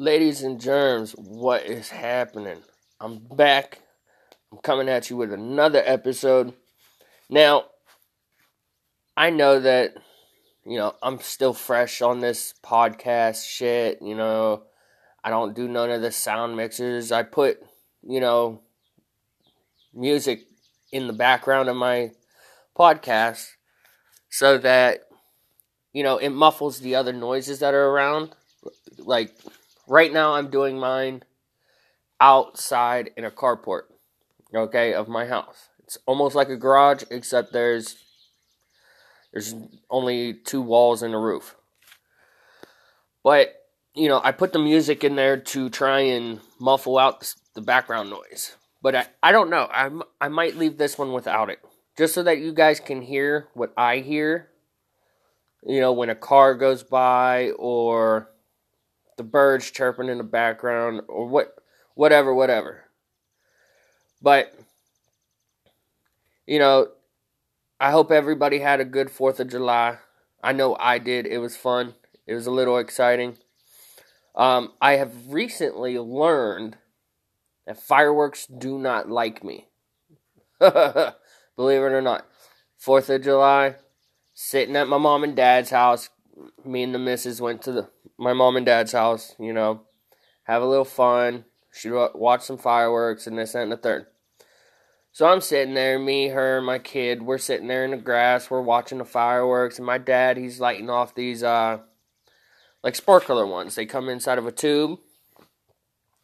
Ladies and germs, what is happening? I'm back. I'm coming at you with another episode. Now, I know that, you know, I'm still fresh on this podcast shit. You know, I don't do none of the sound mixes. I put, you know, music in the background of my podcast so that, you know, it muffles the other noises that are around. Like, Right now, I'm doing mine outside in a carport, okay, of my house. It's almost like a garage, except there's there's only two walls and a roof. But you know, I put the music in there to try and muffle out the background noise. But I, I don't know. I I might leave this one without it, just so that you guys can hear what I hear. You know, when a car goes by or the birds chirping in the background or what whatever whatever. But you know i hope everybody had a good 4th of july. I know i did. It was fun. It was a little exciting. Um, i have recently learned that fireworks do not like me. Believe it or not. 4th of july sitting at my mom and dad's house me and the missus went to the my mom and dad's house, you know, have a little fun, shoot, watch some fireworks and this and the third. So I'm sitting there, me, her, my kid, we're sitting there in the grass, we're watching the fireworks, and my dad, he's lighting off these, uh, like sparkler ones. They come inside of a tube.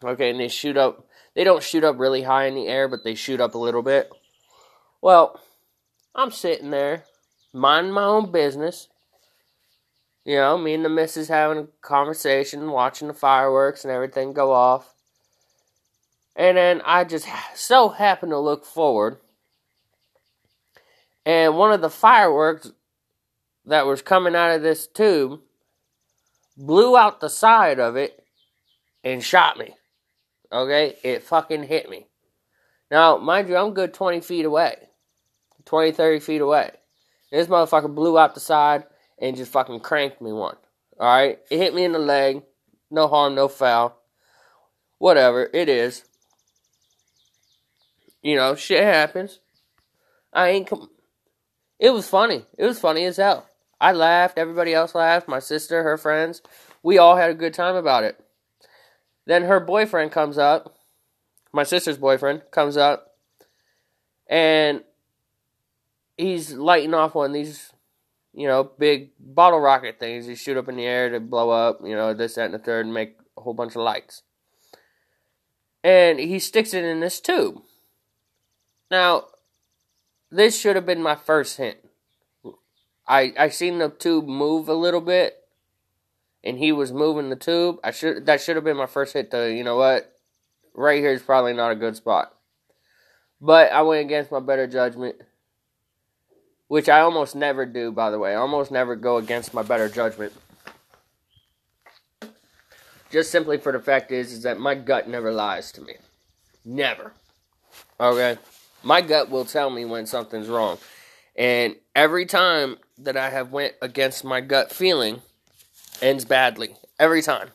Okay, and they shoot up, they don't shoot up really high in the air, but they shoot up a little bit. Well, I'm sitting there, minding my own business, you know, me and the missus having a conversation, watching the fireworks and everything go off. And then I just so happened to look forward. And one of the fireworks that was coming out of this tube blew out the side of it and shot me. Okay? It fucking hit me. Now, mind you, I'm good 20 feet away. 20, 30 feet away. This motherfucker blew out the side and just fucking cranked me one. Alright? It hit me in the leg. No harm, no foul. Whatever, it is. You know, shit happens. I ain't com- It was funny. It was funny as hell. I laughed, everybody else laughed, my sister, her friends. We all had a good time about it. Then her boyfriend comes up, my sister's boyfriend comes up, and he's lighting off one of these you know, big bottle rocket things. You shoot up in the air to blow up, you know, this, that, and the third, and make a whole bunch of lights. And he sticks it in this tube. Now, this should have been my first hint. I I seen the tube move a little bit, and he was moving the tube. I should that should have been my first hit. To you know what, right here is probably not a good spot. But I went against my better judgment which I almost never do, by the way. I almost never go against my better judgment. Just simply for the fact is, is that my gut never lies to me. Never. Okay? My gut will tell me when something's wrong. And every time that I have went against my gut feeling ends badly. Every time.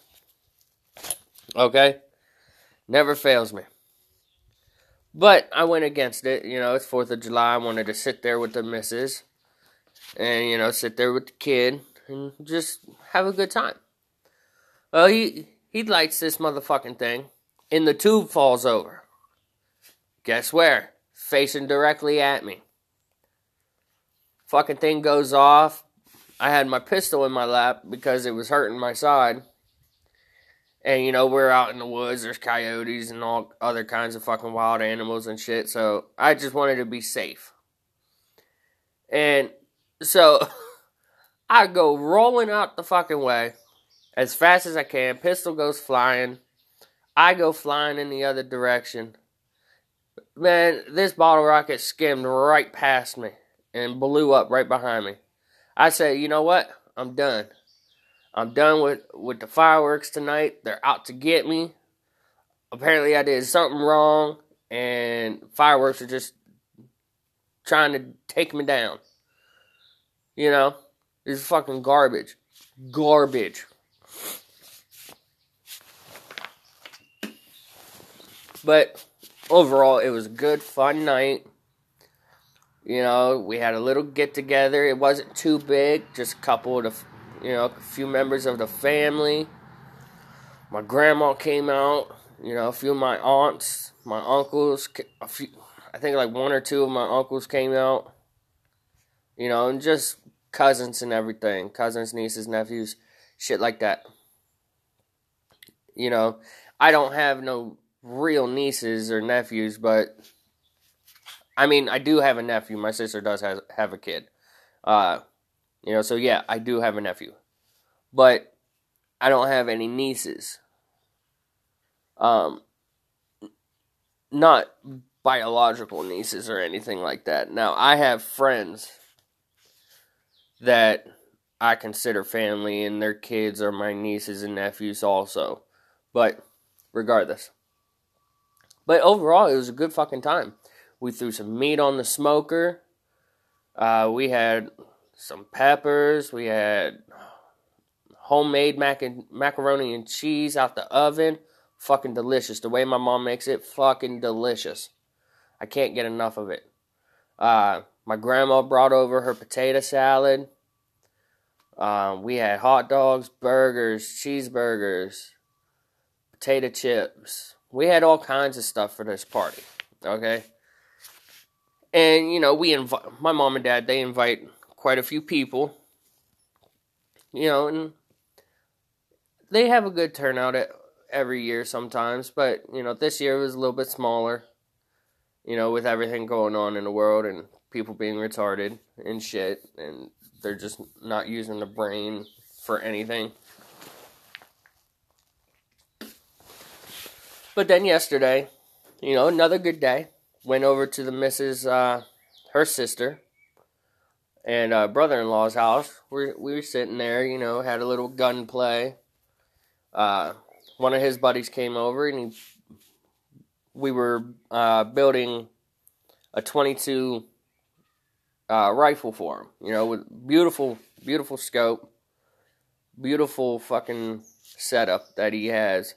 Okay? Never fails me. But I went against it. You know, it's 4th of July. I wanted to sit there with the missus and, you know, sit there with the kid and just have a good time. Well, he, he lights this motherfucking thing and the tube falls over. Guess where? Facing directly at me. Fucking thing goes off. I had my pistol in my lap because it was hurting my side. And you know, we're out in the woods, there's coyotes and all other kinds of fucking wild animals and shit. So I just wanted to be safe. And so I go rolling out the fucking way as fast as I can. Pistol goes flying. I go flying in the other direction. Man, this bottle rocket skimmed right past me and blew up right behind me. I said, you know what? I'm done. I'm done with, with the fireworks tonight. They're out to get me. Apparently, I did something wrong, and fireworks are just trying to take me down. You know, it's fucking garbage. Garbage. But overall, it was a good, fun night. You know, we had a little get together. It wasn't too big, just a couple of you know, a few members of the family. My grandma came out. You know, a few of my aunts, my uncles, a few. I think like one or two of my uncles came out. You know, and just cousins and everything, cousins, nieces, nephews, shit like that. You know, I don't have no real nieces or nephews, but I mean, I do have a nephew. My sister does have have a kid. Uh, you know, so yeah, I do have a nephew, but I don't have any nieces. Um, not biological nieces or anything like that. Now, I have friends that I consider family, and their kids are my nieces and nephews also. But regardless. But overall, it was a good fucking time. We threw some meat on the smoker. Uh, we had some peppers. We had homemade mac and, macaroni and cheese out the oven. Fucking delicious. The way my mom makes it, fucking delicious. I can't get enough of it. Uh, my grandma brought over her potato salad. Um, we had hot dogs, burgers, cheeseburgers, potato chips. We had all kinds of stuff for this party. Okay. And, you know, we invite, my mom and dad, they invite quite a few people. You know, and they have a good turnout at, every year sometimes. But, you know, this year was a little bit smaller. You know, with everything going on in the world and people being retarded and shit. And they're just not using the brain for anything. But then yesterday, you know, another good day. Went over to the missus, uh, her sister, and uh, brother-in-law's house. We we were sitting there, you know, had a little gun play. Uh, one of his buddies came over, and he, we were uh, building a 22 uh, rifle for him. You know, with beautiful, beautiful scope, beautiful fucking setup that he has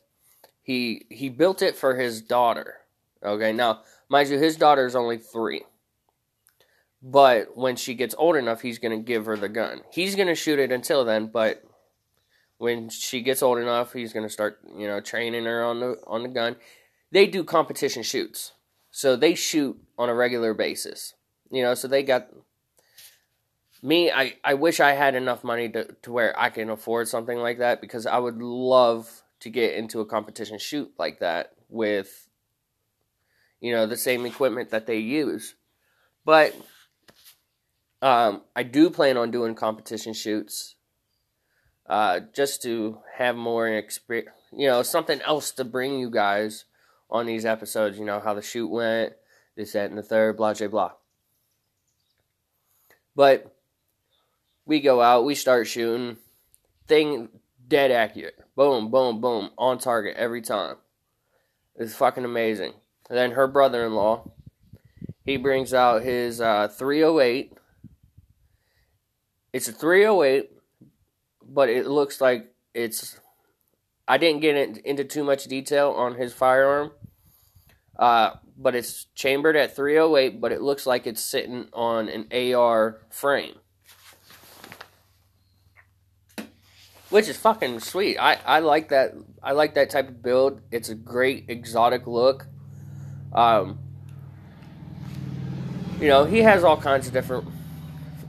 he he built it for his daughter. Okay, now mind you, his daughter is only three. But when she gets old enough, he's gonna give her the gun. He's gonna shoot it until then, but when she gets old enough, he's gonna start, you know, training her on the on the gun. They do competition shoots, so they shoot on a regular basis. You know, so they got me. I I wish I had enough money to to where I can afford something like that because I would love to get into a competition shoot like that with you know the same equipment that they use but um, i do plan on doing competition shoots uh, just to have more experience you know something else to bring you guys on these episodes you know how the shoot went this that and the third blah blah blah but we go out we start shooting thing dead accurate. Boom, boom, boom, on target every time. It's fucking amazing. And then her brother in law, he brings out his uh, 308. It's a 308, but it looks like it's. I didn't get into too much detail on his firearm, uh, but it's chambered at 308, but it looks like it's sitting on an AR frame. which is fucking sweet. I, I like that. I like that type of build. It's a great exotic look. Um, you know, he has all kinds of different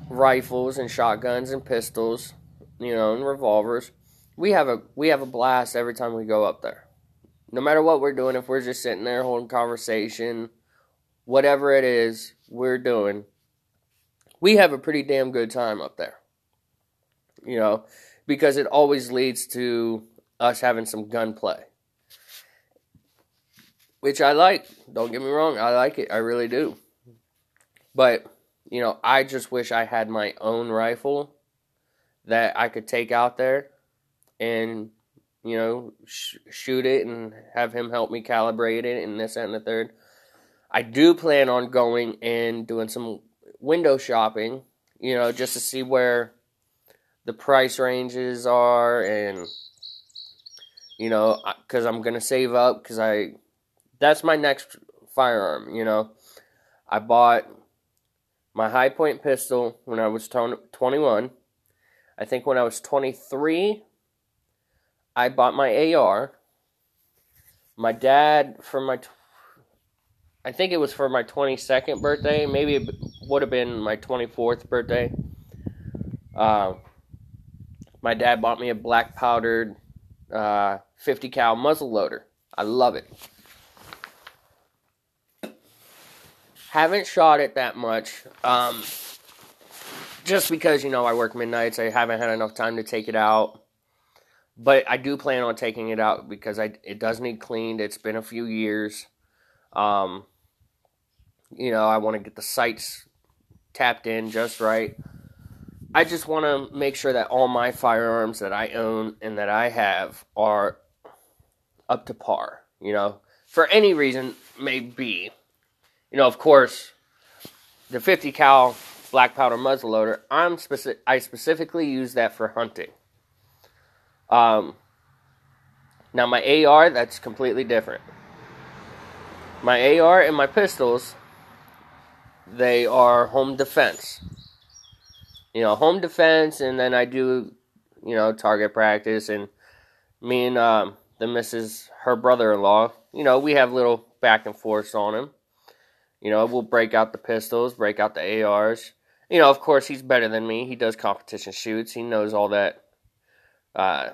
rifles and shotguns and pistols, you know, and revolvers. We have a we have a blast every time we go up there. No matter what we're doing, if we're just sitting there holding conversation, whatever it is we're doing, we have a pretty damn good time up there. You know, because it always leads to us having some gunplay. Which I like. Don't get me wrong, I like it. I really do. But, you know, I just wish I had my own rifle that I could take out there and, you know, sh- shoot it and have him help me calibrate it and this, that, and the third. I do plan on going and doing some window shopping, you know, just to see where the price ranges are and you know because i'm gonna save up because i that's my next firearm. You know, I bought my Hi-Point pistol when I was 21. I think when I was 23, I bought my AR. My dad, for my, I think it was for my 22nd birthday, maybe it would have been my 24th birthday. Uh, my dad bought me a black powdered uh, 50 cal muzzle loader. I love it. Haven't shot it that much. Um, just because, you know, I work midnights, I haven't had enough time to take it out. But I do plan on taking it out because I, it does need cleaned. It's been a few years. Um, you know, I want to get the sights tapped in just right. I just want to make sure that all my firearms that I own and that I have are up to par, you know, for any reason may be. You know, of course, the 50 cal black powder muzzleloader, I'm specific I specifically use that for hunting. Um now my AR that's completely different. My AR and my pistols they are home defense you know, home defense, and then I do, you know, target practice, and me and um, the missus, her brother-in-law, you know, we have little back and forths on him. You know, we'll break out the pistols, break out the ARs. You know, of course, he's better than me. He does competition shoots. He knows all that, uh,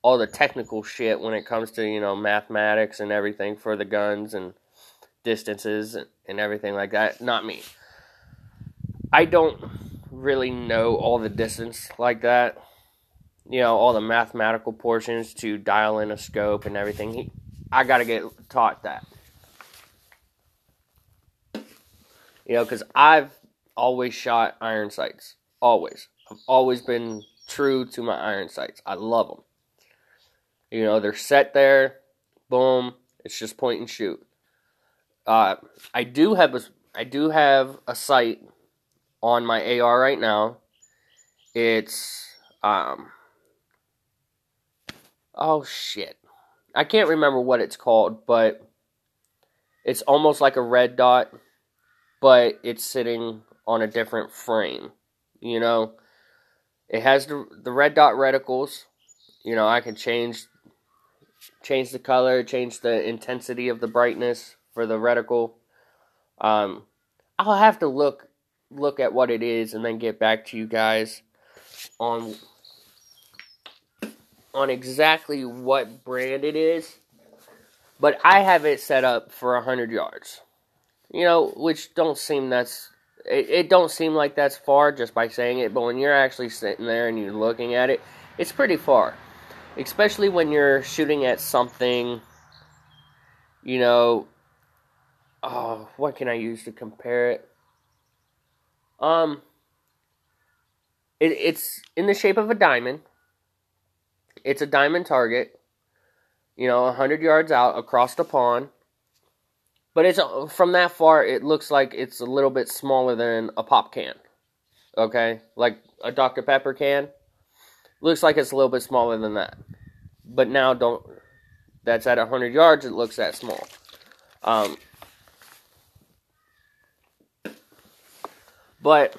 all the technical shit when it comes to you know mathematics and everything for the guns and distances and everything like that. Not me. I don't really know all the distance like that. You know, all the mathematical portions to dial in a scope and everything. He, I got to get taught that. You know, because I've always shot iron sights. Always. I've always been true to my iron sights. I love them. You know, they're set there. Boom. It's just point and shoot. Uh, I do have a I do have a sight on my AR right now. It's um oh shit. I can't remember what it's called, but it's almost like a red dot, but it's sitting on a different frame. You know, it has the the red dot reticles. You know, I can change change the color, change the intensity of the brightness for the reticle. Um, I'll have to look look at what it is and then get back to you guys on on exactly what brand it is. But I have it set up for a 100 yards. You know, which don't seem that's it, it don't seem like that's far just by saying it, but when you're actually sitting there and you're looking at it, it's pretty far. Especially when you're shooting at something you know, oh, what can I use to compare it? Um, it, it's in the shape of a diamond. It's a diamond target. You know, 100 yards out across the pond. But it's from that far, it looks like it's a little bit smaller than a pop can. Okay? Like a Dr. Pepper can. Looks like it's a little bit smaller than that. But now, don't. That's at 100 yards, it looks that small. Um, But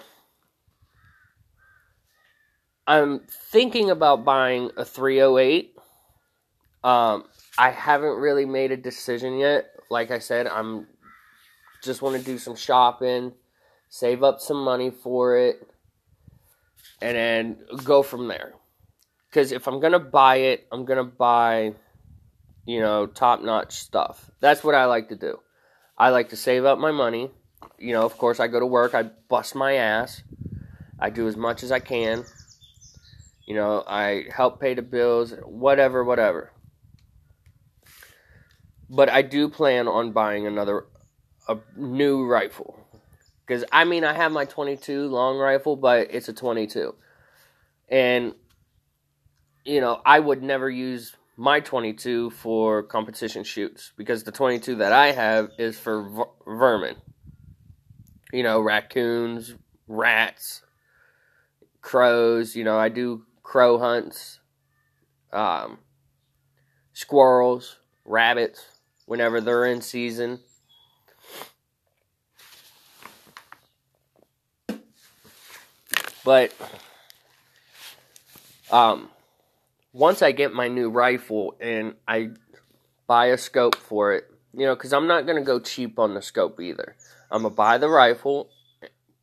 I'm thinking about buying a 308. Um, I haven't really made a decision yet. Like I said, I'm just want to do some shopping, save up some money for it, and then go from there. Because if I'm gonna buy it, I'm gonna buy, you know, top notch stuff. That's what I like to do. I like to save up my money you know, of course, I go to work, I bust my ass, I do as much as I can. You know, I help pay the bills, whatever, whatever. But I do plan on buying another, a new rifle. Because, I mean, I have my 22 long rifle, but it's a 22. And, you know, I would never use my 22 for competition shoots because the 22 that I have is for ver- vermin you know, raccoons, rats, crows. You know, I do crow hunts, um, squirrels, rabbits, whenever they're in season. But um, once I get my new rifle and I buy a scope for it, you know, because I'm not going to go cheap on the scope either. I'm going to buy the rifle,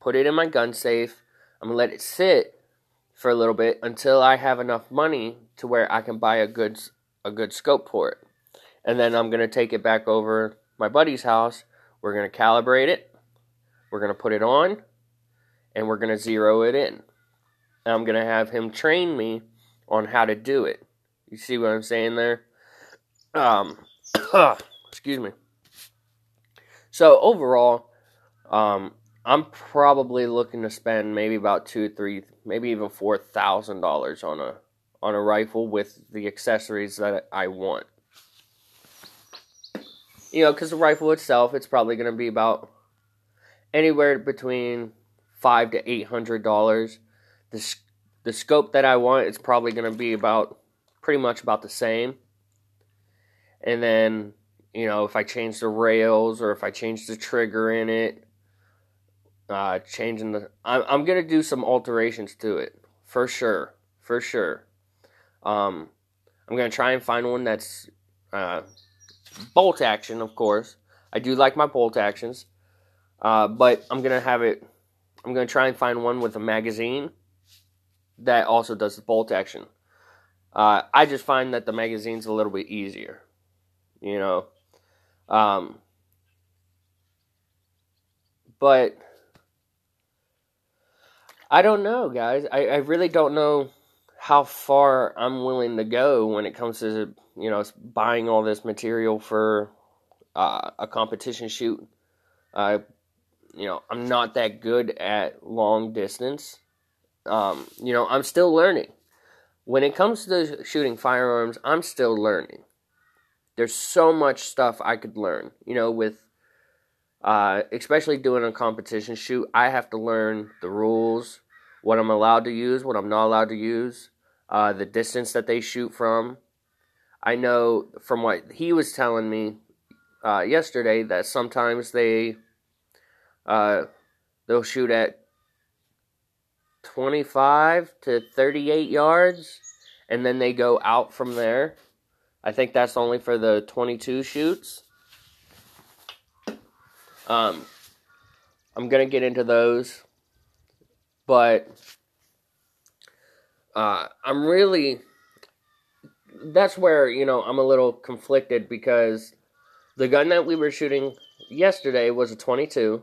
put it in my gun safe, I'm going to let it sit for a little bit until I have enough money to where I can buy a good a good scope for it. And then I'm going to take it back over my buddy's house. We're going to calibrate it. We're going to put it on and we're going to zero it in. And I'm going to have him train me on how to do it. You see what I'm saying there? Um, excuse me. So overall, um, I'm probably looking to spend maybe about two, three, maybe even four thousand dollars on a on a rifle with the accessories that I want. You know, because the rifle itself, it's probably going to be about anywhere between five to eight hundred dollars. The the scope that I want is probably going to be about pretty much about the same. And then, you know, if I change the rails or if I change the trigger in it, uh, changing the, I'm, I'm going to do some alterations to it for sure, for sure. Um, I'm going to try and find one that's uh, bolt action, of course. I do like my bolt actions, uh, but I'm to have it, I'm to try and find one with a magazine that also does the bolt action. Uh, I just find that the magazine's a little bit easier, you know. Um, but I don't know, guys. I, I really don't know how far I'm willing to go when it comes to you know buying all this material for uh, a competition shoot. Uh, you know, I'm not that good at long distance. Um, you know, I'm still learning. When it comes to shooting firearms, I'm still learning. There's so much stuff I could learn. You know, with uh, especially doing a competition shoot, I have to learn the rules, what I'm allowed to use, what I'm not allowed to use, uh, the distance that they shoot from. I know from what he was telling me uh, yesterday that sometimes they uh, they'll shoot at 25 to 38 yards, and then they go out from there. I think that's only for the 22 shoots. Um, I'm gonna get into those, but uh, I'm really. That's where you know I'm a little conflicted because the gun that we were shooting yesterday was a 22,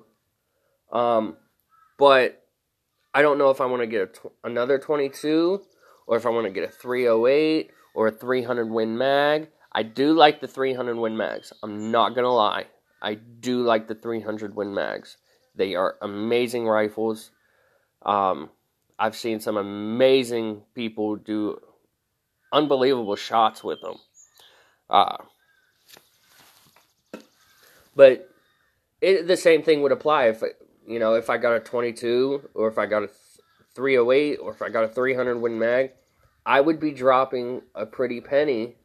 um, but I don't know if I want to get tw- another 22 or if I want to get a 308 or a 300 Win Mag. I do like the 300 Win Mags. I'm not to lie. I do like the 300 Win Mags. They are amazing rifles. Um, I've seen some amazing people do unbelievable shots with them. Uh, but it, the same thing would apply if you know, if I got a 22 or if I got a 308 or if I got a 300 Win Mag, I would be dropping a pretty penny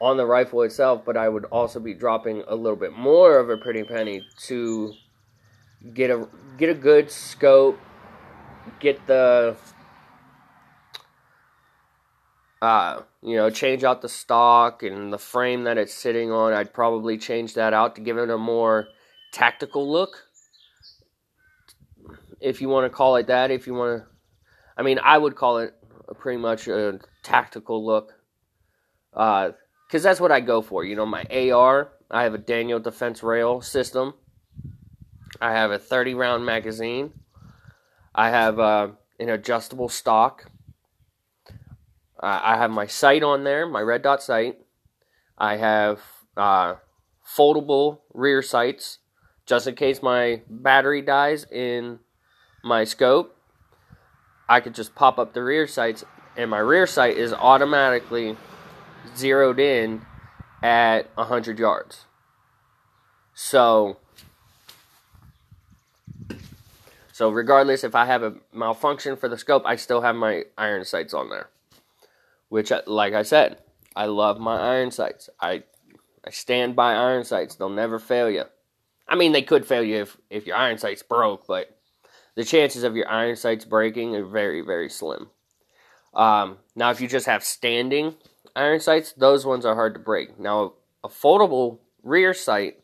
on the rifle itself, but I would also be dropping a little bit more of a pretty penny to get a get a good scope, get the uh, you know, change out the stock and the frame that it's sitting on. I'd probably change that out to give it a more tactical look if you want to call it that. If you want to, I mean, I would call it pretty much a tactical look, because uh, that's what I go for. You know, my AR, I have a Daniel Defense Rail system. I have a 30 round magazine. I have uh, an adjustable stock. Uh, I have my sight on there, my red dot sight. I have uh, foldable rear sights just in case my battery dies in my scope, I could just pop up the rear sights, and my rear sight is automatically zeroed in at 100 yards. So, so regardless if I have a malfunction for the scope, I still have my iron sights on there. Which, like I said, I love my iron sights. I I stand by iron sights. They'll never fail you. I mean, they could fail you if, if your iron sights broke, but the chances of your iron sights breaking are very, very slim. Um, now, if you just have standing iron sights, those ones are hard to break. Now, a foldable rear sight,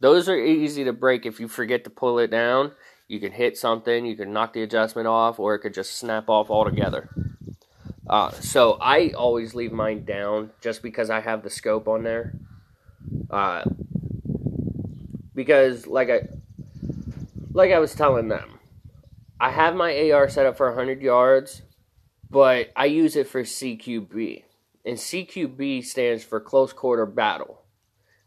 those are easy to break if you forget to pull it down. You can hit something, you can knock the adjustment off, or it could just snap off altogether. Uh, so I always leave mine down just because I have the scope on there. Uh, because like I like I was telling them, I have my AR set up for 100 yards, but I use it for CQB. And CQB stands for close quarter battle.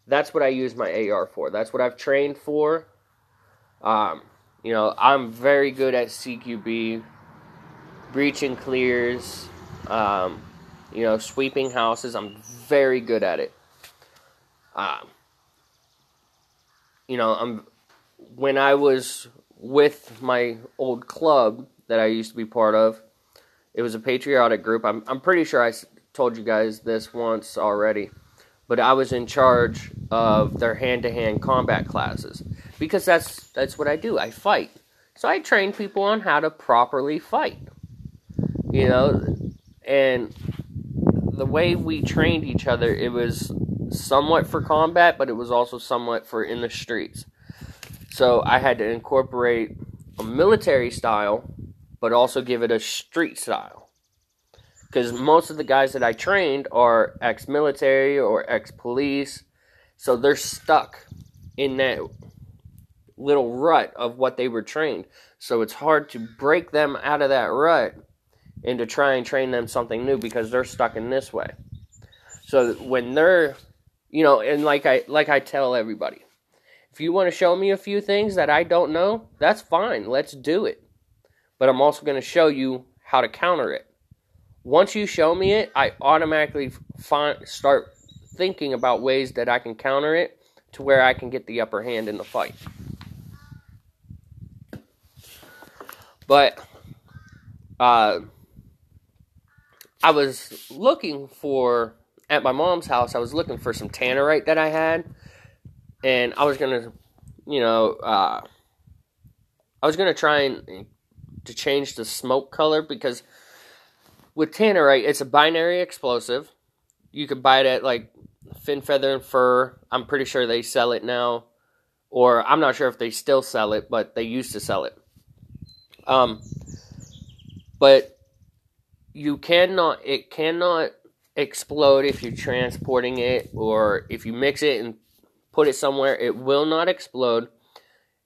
That's what I use my AR for. That's what I've trained for. Um, you know, I'm very good at CQB, breaching clears, um, you know, sweeping houses. I'm very good at it. Um, you know, I'm when I was with my old club that I used to be part of. It was a patriotic group. I'm I'm pretty sure I told you guys this once already, but I was in charge of their hand-to-hand combat classes because that's that's what I do. I fight. So I train people on how to properly fight. You know, and the way we trained each other, it was somewhat for combat, but it was also somewhat for in the streets. So I had to incorporate a military style, but also give it a street style. Because most of the guys that I trained are ex military or ex police, so they're stuck in that little rut of what they were trained. So it's hard to break them out of that rut and to try and train them something new because they're stuck in this way. So when they're, you know, and like I like I tell everybody, if you want to show me a few things that I don't know, that's fine. Let's do it. But I'm also going to show you how to counter it. Once you show me it, I automatically find, start thinking about ways that I can counter it to where I can get the upper hand in the fight. But uh, I was looking for at my mom's house. I was looking for some tannerite that I had, and I was gonna, you know, uh, I was gonna try and to change the smoke color because with tannerite, it's a binary explosive. You could buy it at like Fin Feather and Fur. I'm pretty sure they sell it now, or I'm not sure if they still sell it, but they used to sell it. Um, but you cannot it cannot explode if you're transporting it or if you mix it and put it somewhere it will not explode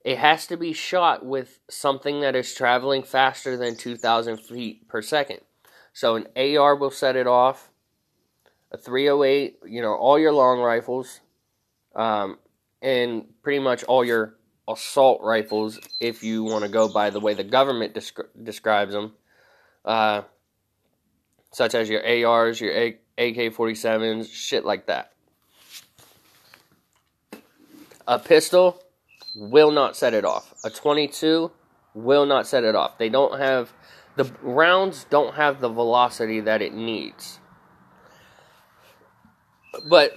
it has to be shot with something that is traveling faster than 2000 feet per second so an ar will set it off a 308 you know all your long rifles um, and pretty much all your assault rifles if you want to go by the way the government descri- describes them uh, such as your ARs, your AK 47s, shit like that. A pistol will not set it off. A 22 will not set it off. They don't have, the rounds don't have the velocity that it needs. But,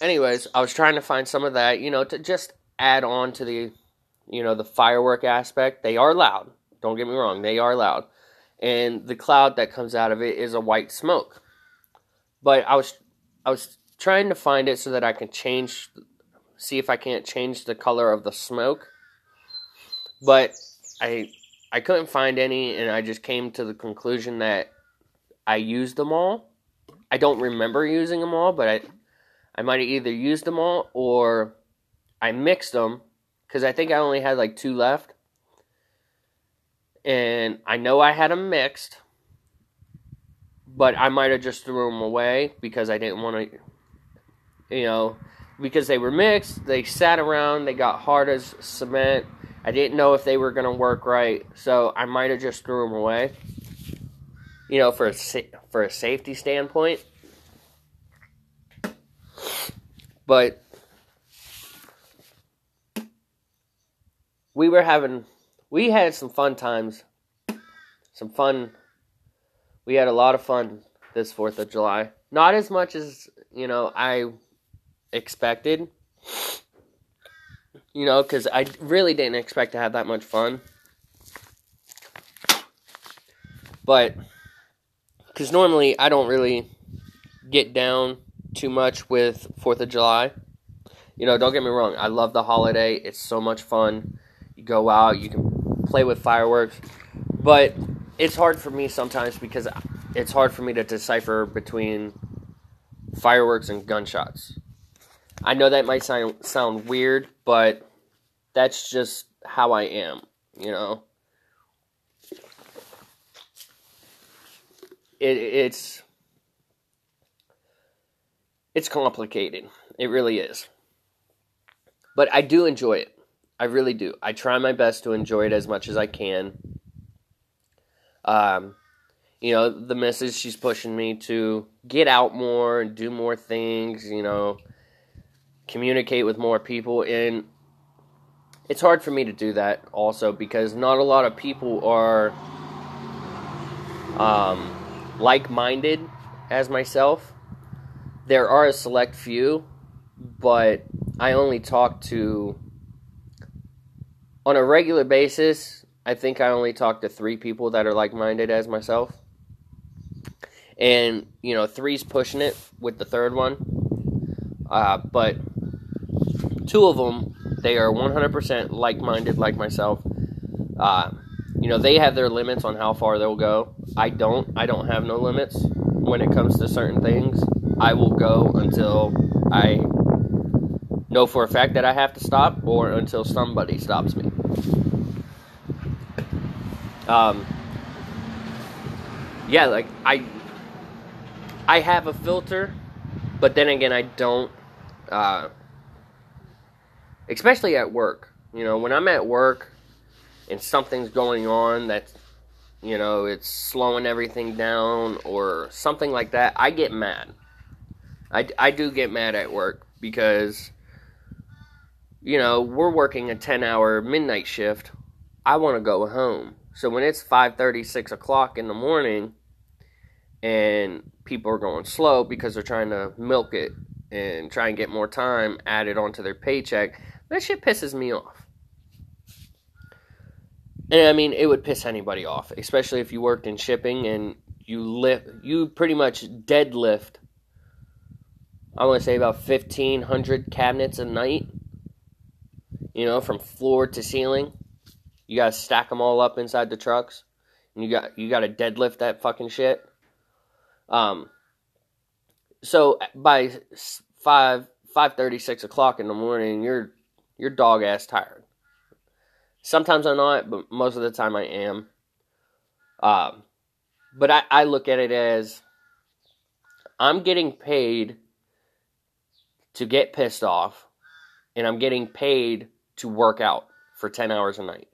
anyways, I was trying to find some of that, you know, to just add on to the, you know, the firework aspect. They are loud. Don't get me wrong, they are loud and the cloud that comes out of it is a white smoke. But I was I was trying to find it so that I can change see if I can't change the color of the smoke. But I I couldn't find any and I just came to the conclusion that I used them all. I don't remember using them all, but I I might have either used them all or I mixed them cuz I think I only had like two left and I know I had them mixed, but I might have just threw them away because I didn't want to, you know, because they were mixed. They sat around. They got hard as cement. I didn't know if they were going to work right, so I might have just threw them away. You know, for a for a safety standpoint. But we were having we had some fun times. Some fun. We had a lot of fun this 4th of July. Not as much as, you know, I expected. You know, because I really didn't expect to have that much fun. But, because normally I don't really get down too much with 4th of July. You know, don't get me wrong, I love the holiday. It's so much fun. You go out, you can play with fireworks. But it's hard for me sometimes because it's hard for me to decipher between fireworks and gunshots. I know that might sound sound weird, but that's just how I am, you know. It, it's it's complicated. It really is. But I do enjoy it. I really do. I try my best to enjoy it as much as I can. Um, you know, the missus, she's pushing me to get out more and do more things, you know, communicate with more people. And it's hard for me to do that also because not a lot of people are um, like minded as myself. There are a select few, but I only talk to, on a regular basis, I think I only talk to three people that are like minded as myself. And, you know, three's pushing it with the third one. Uh, but two of them, they are 100% like minded like myself. Uh, you know, they have their limits on how far they'll go. I don't. I don't have no limits when it comes to certain things. I will go until I know for a fact that I have to stop or until somebody stops me. Um, yeah, like I, I have a filter, but then again, I don't. Uh, especially at work, you know, when I'm at work and something's going on that's, you know, it's slowing everything down or something like that, I get mad. I, I do get mad at work because, you know, we're working a 10 hour midnight shift. I want to go home. So when it's 5:30, 6 o'clock in the morning, and people are going slow because they're trying to milk it and try and get more time added onto their paycheck, that shit pisses me off. And I mean, it would piss anybody off, especially if you worked in shipping and you lift, you pretty much deadlift. I want to say about fifteen hundred cabinets a night. You know, from floor to ceiling. You gotta stack them all up inside the trucks, and you got you gotta deadlift that fucking shit. Um. So by five five thirty six o'clock in the morning, you're you're dog ass tired. Sometimes I'm not, but most of the time I am. Um, but I, I look at it as I'm getting paid to get pissed off, and I'm getting paid to work out for 10 hours a night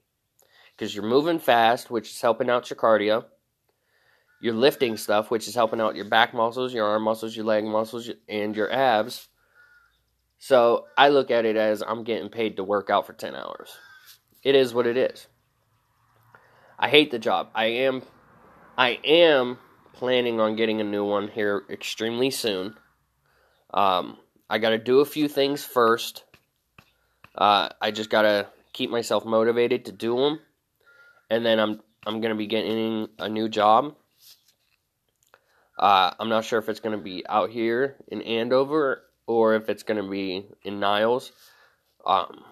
because you're moving fast, which is helping out your cardio. You're lifting stuff, which is helping out your back muscles, your arm muscles, your leg muscles, and your abs. So I look at it as I'm getting paid to work out for 10 hours. It is what it is. I hate the job. I am I am planning on getting a new one here extremely soon. Um, I got to do a few things first. Uh, I just got to keep myself motivated to do them and then I'm I'm gonna be getting a new job. Uh, I'm not sure if it's gonna be out here in Andover or if it's gonna be in Niles. Um,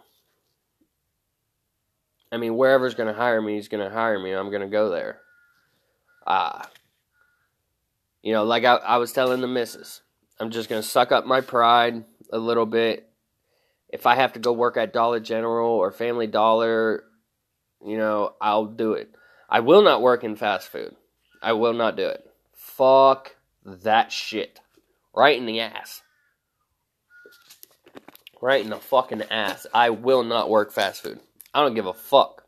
I mean, wherever's gonna hire me is gonna hire me. I'm gonna go there. Uh, you know, like I, I was telling the missus, I'm just gonna suck up my pride a little bit. If I have to go work at Dollar General or Family Dollar you know, I'll do it. I will not work in fast food. I will not do it. Fuck that shit. Right in the ass. Right in the fucking ass. I will not work fast food. I don't give a fuck.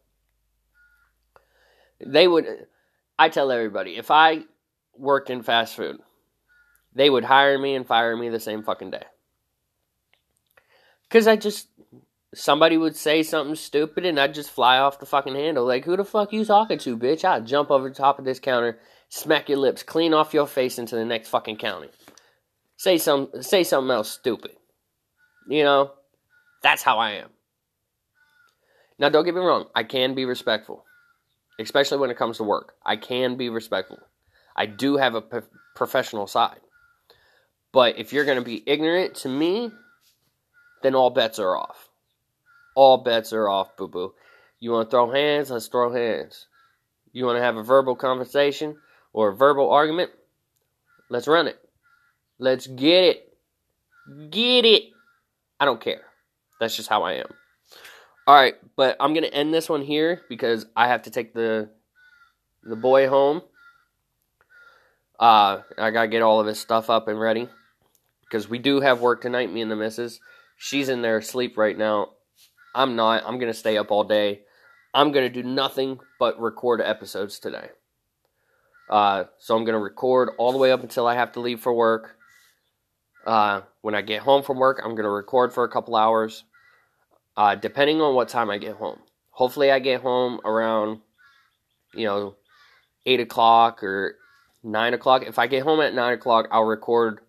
They would. I tell everybody if I worked in fast food, they would hire me and fire me the same fucking day. Because I just somebody would say something stupid and I'd just fly off the fucking handle. Like, who the fuck you talking to, bitch? I'd jump over the top of this counter, smack your lips clean off your face into the next fucking county. Say some say something else stupid. You know, that's how I am. Now, don't get me wrong, I can be respectful, especially when it comes to work. I can be respectful. I do have a p- professional side. But if you're going to be ignorant to me, then all bets are off. All bets are off, boo boo. You want to throw hands? Let's throw hands. You want to have a verbal conversation or a verbal argument? Let's run it. Let's get it. Get it. I don't care. That's just how I am. All right, but I'm to end this one here because I have to take the the boy home. Uh, I got to get all of his stuff up and ready because we do have work tonight, me and the missus. She's in there asleep right now. I'm not. I'm to stay up all day. I'm to do nothing but record episodes today. Uh, so I'm to record all the way up until I have to leave for work. Uh, when I get home from work, I'm going to record for a couple hours, uh, depending on what time I get home. Hopefully, I get home around, you know, 8 o'clock or 9 o'clock. If I get home at 9 o'clock, I'll record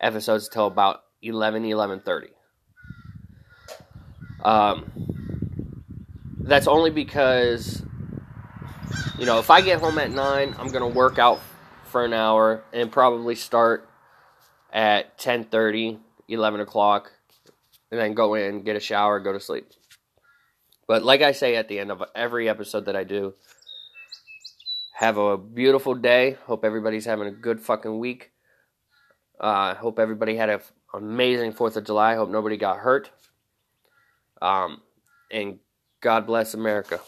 episodes till about 11, 11.30. Um, that's only because you know if i get home at 9 i'm going to work out for an hour and probably start at 10.30 11 o'clock and then go in get a shower go to sleep. But like i say at the end of every episode that i do have a beautiful day. Hope everybody's having a good fucking week. Uh, hope everybody had an amazing fourth of july. Hope nobody got hurt. Um, and God bless America.